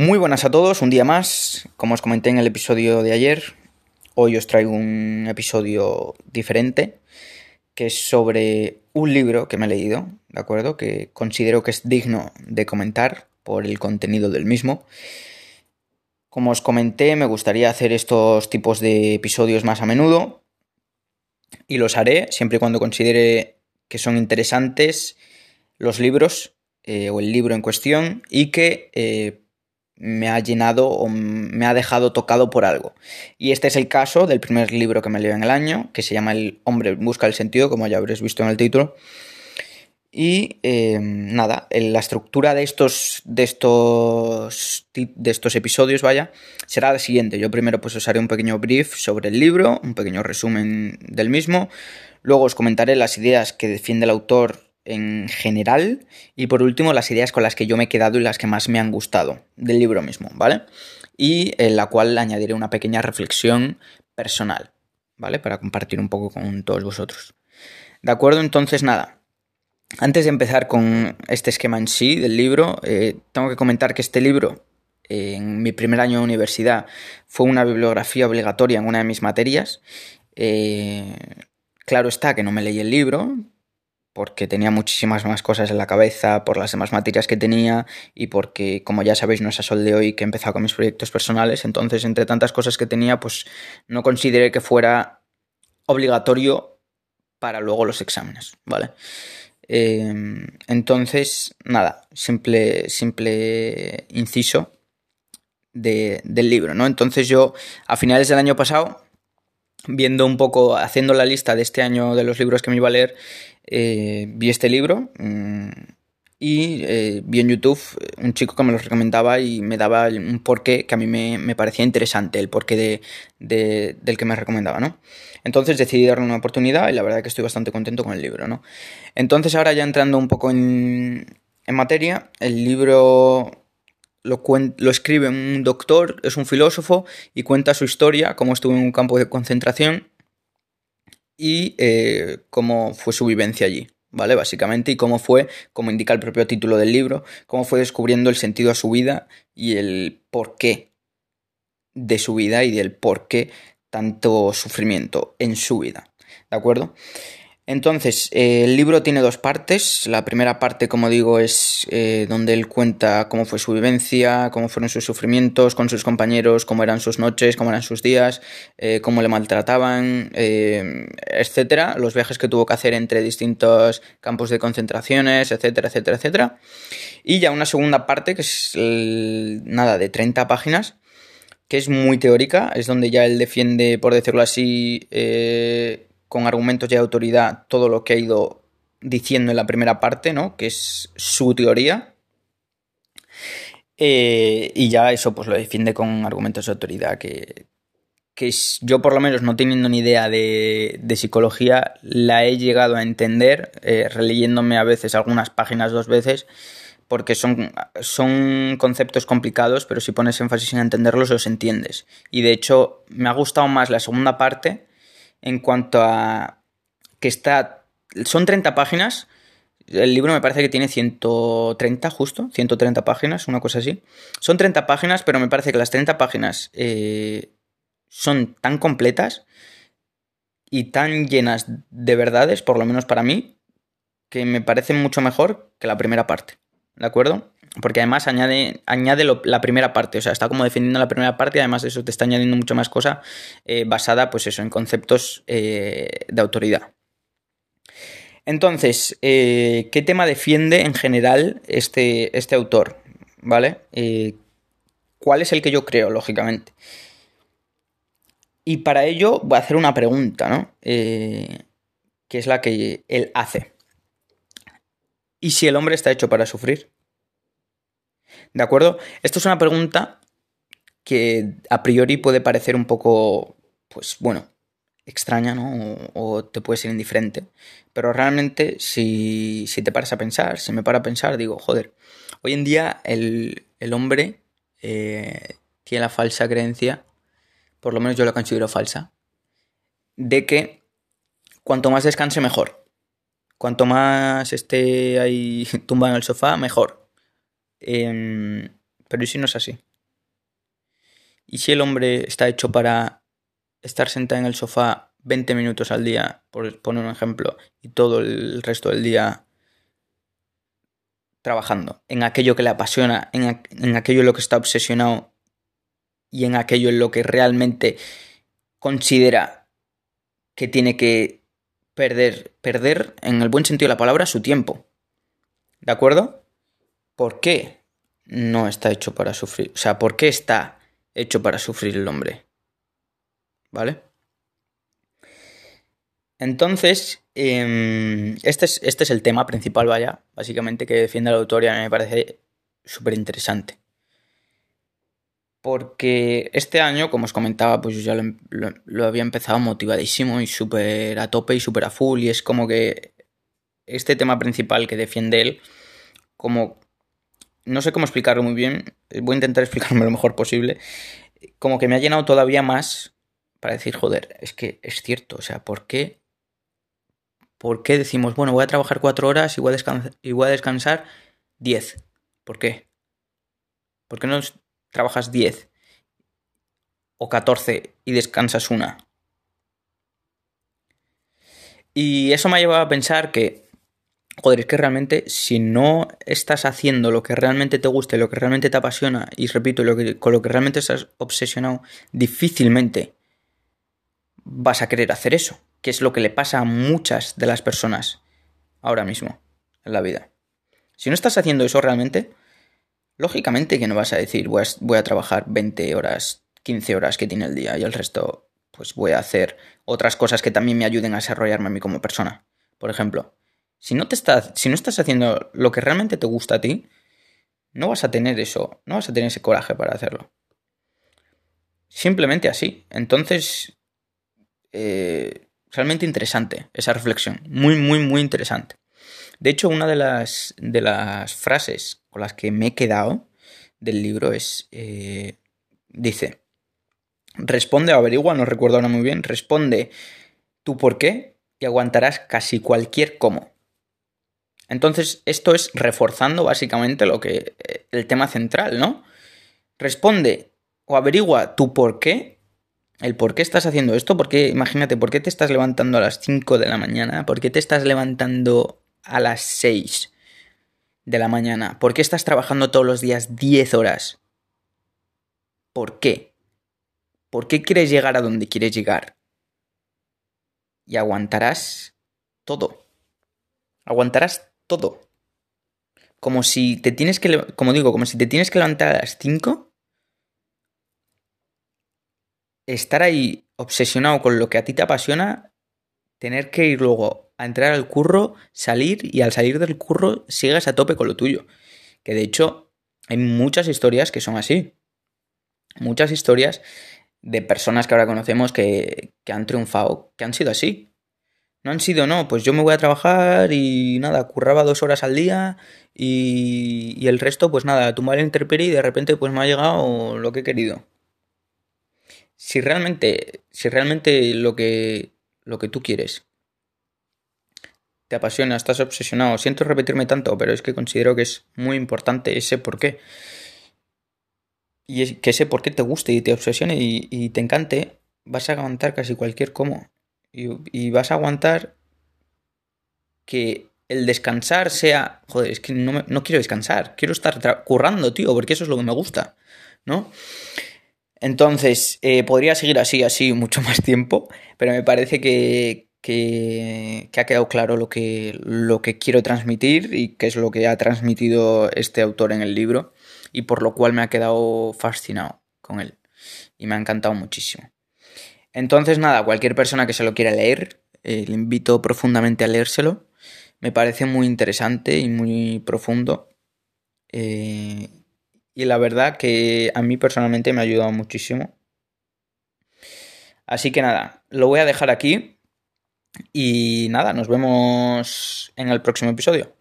Muy buenas a todos, un día más. Como os comenté en el episodio de ayer, hoy os traigo un episodio diferente que es sobre un libro que me he leído, ¿de acuerdo? Que considero que es digno de comentar por el contenido del mismo. Como os comenté, me gustaría hacer estos tipos de episodios más a menudo y los haré siempre y cuando considere que son interesantes los libros eh, o el libro en cuestión y que eh, me ha llenado o me ha dejado tocado por algo. Y este es el caso del primer libro que me leo en el año, que se llama El hombre busca el sentido, como ya habréis visto en el título. Y eh, nada, la estructura de estos, de, estos, de estos episodios, vaya, será la siguiente. Yo primero pues os haré un pequeño brief sobre el libro, un pequeño resumen del mismo. Luego os comentaré las ideas que defiende el autor en general y por último las ideas con las que yo me he quedado y las que más me han gustado del libro mismo, ¿vale? Y en la cual añadiré una pequeña reflexión personal, ¿vale? Para compartir un poco con todos vosotros. De acuerdo, entonces nada. Antes de empezar con este esquema en sí del libro, eh, tengo que comentar que este libro, en mi primer año de universidad, fue una bibliografía obligatoria en una de mis materias. Eh, claro está que no me leí el libro, porque tenía muchísimas más cosas en la cabeza, por las demás materias que tenía y porque, como ya sabéis, no es a sol de hoy que he empezado con mis proyectos personales, entonces entre tantas cosas que tenía, pues no consideré que fuera obligatorio para luego los exámenes, ¿vale? Em, entonces, nada, simple, simple inciso del libro, ¿no? Entonces yo, a finales del año pasado, viendo un poco, haciendo la lista de este año de los libros que me iba a leer, eh, vi este libro mm, y eh, vi en YouTube un chico que me lo recomendaba y me daba un porqué que a mí me, parecía interesante, el porqué de, del que me recomendaba, ¿no? Entonces decidí darle una oportunidad y la verdad que estoy bastante contento con el libro, ¿no? Entonces ahora ya entrando un poco en, en materia, el libro lo, lo, escribe un doctor, es un filósofo y cuenta su historia, cómo estuvo en un campo de concentración y eh, cómo fue su vivencia allí, ¿vale? Básicamente, y cómo fue, como indica el propio título del libro, cómo fue descubriendo el sentido a su vida y el porqué de su vida y del porqué tanto sufrimiento en su vida, ¿de acuerdo? Entonces, eh, el libro tiene dos partes. La primera parte, como digo, es eh, donde él cuenta cómo fue su vivencia, cómo fueron sus sufrimientos con sus compañeros, cómo eran sus noches, cómo eran sus días, eh, cómo le maltrataban, etcétera, los viajes que tuvo que hacer entre distintos campos de concentraciones, etcétera, etcétera, etcétera. Y ya una segunda parte, que es nada, de 30 páginas, que es muy teórica, es donde ya él defiende, por decirlo así, con argumentos de autoridad todo lo que ha ido diciendo en la primera parte, ¿no? Que es su teoría. Eh, y ya eso pues lo defiende con argumentos de autoridad que, que yo por lo menos no teniendo ni idea de, psicología la he llegado a entender eh, releyéndome a veces algunas páginas dos veces porque son, son conceptos complicados pero si pones énfasis en entenderlos los entiendes y de hecho me ha gustado más la segunda parte en cuanto a que está... Son 30 páginas. El libro me parece que tiene 130 justo, 130 páginas, una cosa así. Son 30 páginas, pero me parece que las 30 páginas eh, son tan completas y tan llenas de verdades, por lo menos para mí, que me parecen mucho mejor que la primera parte. ¿De acuerdo? Porque además añade, añade la primera parte, o sea, está como defendiendo la primera parte y además de eso te está añadiendo mucho más cosa eh, basada, pues eso, en conceptos eh, de autoridad. Entonces, eh, ¿qué tema defiende en general este, este autor? ¿Vale? ¿Cuál es el que yo creo, lógicamente? Y para ello voy a hacer una pregunta, ¿no? que es la que él hace. ¿Y si el hombre está hecho para sufrir? ¿De acuerdo? Esto es una pregunta que a priori puede parecer un poco, pues bueno, extraña, ¿no? O, te puede ser indiferente. Pero realmente, si, si, te paras a pensar, si me para a pensar, digo, joder, hoy en día el, hombre eh, tiene la falsa creencia, por lo menos yo la considero falsa, de que cuanto más descanse, mejor. Cuanto más esté ahí tumbado en el sofá, mejor. Em, pero ¿y si no es así? ¿Y si el hombre está hecho para estar sentado en el sofá 20 minutos al día, por poner un ejemplo, y todo el resto del día trabajando en aquello que le apasiona, en, aquello en lo que está obsesionado y en aquello en lo que realmente considera que tiene que perder, perder en el buen sentido de la palabra, su tiempo. ¿De acuerdo? ¿Por qué no está hecho para sufrir? O sea, ¿por qué está hecho para sufrir el hombre? ¿Vale? Entonces, em, este, es, este es el tema principal, vaya, básicamente, que defiende la autoría, me parece súper interesante. Porque este año, como os comentaba, pues yo ya lo, lo había empezado motivadísimo y súper a tope y súper a full. Y es como que este tema principal que defiende él, como no sé cómo explicarlo muy bien, voy a intentar explicarme lo mejor posible, como que me ha llenado todavía más para decir, joder, es que es cierto, o sea, ¿por qué ¿Por qué decimos, bueno, voy a trabajar cuatro horas y voy a, descansar, y voy a descansar diez? ¿Por qué? ¿Por qué no trabajas diez o catorce y descansas una? Y eso me ha llevado a pensar que, joder, es que realmente si no estás haciendo lo que realmente te gusta lo que realmente te apasiona, y repito, lo que, con lo que realmente estás obsesionado, difícilmente vas a querer hacer eso que es lo que le pasa a muchas de las personas ahora mismo en la vida. Si no estás haciendo eso realmente, lógicamente que no vas a decir voy a, voy a trabajar 20 horas, 15 horas que tiene el día y el resto pues voy a hacer otras cosas que también me ayuden a desarrollarme a mí como persona. Por ejemplo, si no, te estás, si no estás haciendo lo que realmente te gusta a ti, no vas a tener eso, no vas a tener ese coraje para hacerlo. Simplemente así. Entonces, eh, realmente interesante esa reflexión, muy, muy, muy interesante. De hecho, una de las, de las frases con las que me he quedado del libro es, eh, dice, responde averigua, no recuerdo ahora muy bien, responde tu por qué y aguantarás casi cualquier cómo. Entonces, esto es reforzando básicamente lo que eh, el tema central, ¿no? Responde o averigua tu por qué el por qué estás haciendo esto, porque imagínate, ¿por qué te estás levantando a las 5 de la mañana? ¿Por qué te estás levantando a las 6 de la mañana? ¿Por qué estás trabajando todos los días 10 horas? ¿Por qué? ¿Por qué quieres llegar a donde quieres llegar? Y aguantarás todo. Aguantarás todo. Como si te tienes que, como digo, como si te tienes que levantar a las 5 estar ahí obsesionado con lo que a ti te apasiona, tener que ir luego a entrar al curro, salir y al salir del curro sigas a tope con lo tuyo. Que de hecho hay muchas historias que son así. Muchas historias de personas que ahora conocemos que, que han triunfado, que han sido así. No han sido, no, pues yo me voy a trabajar y nada, curraba dos horas al día y, y el resto, pues nada, tumbar el interperi y de repente pues me ha llegado lo que he querido si realmente, si realmente lo que, lo que tú quieres te apasiona, estás obsesionado, siento repetirme tanto, pero es que considero que es muy importante ese por qué. Y es que ese por qué te guste y te obsesione y, te encante, vas a aguantar casi cualquier cómo. Y, vas a aguantar que el descansar sea. Joder, es que no, no quiero descansar. Quiero estar currando, tío, porque eso es lo que me gusta. ¿No? Entonces, eh, podría seguir así, así mucho más tiempo, pero me parece que, que, ha quedado claro lo que, lo que quiero transmitir y qué es lo que ha transmitido este autor en el libro y por lo cual me ha quedado fascinado con él y me ha encantado muchísimo. Entonces, nada, cualquier persona que se lo quiera leer, eh, le invito profundamente a leérselo. Me parece muy interesante y muy profundo. Eh, y la verdad que a mí personalmente me ha ayudado muchísimo. Así que nada, lo voy a dejar aquí y nada, nos vemos en el próximo episodio.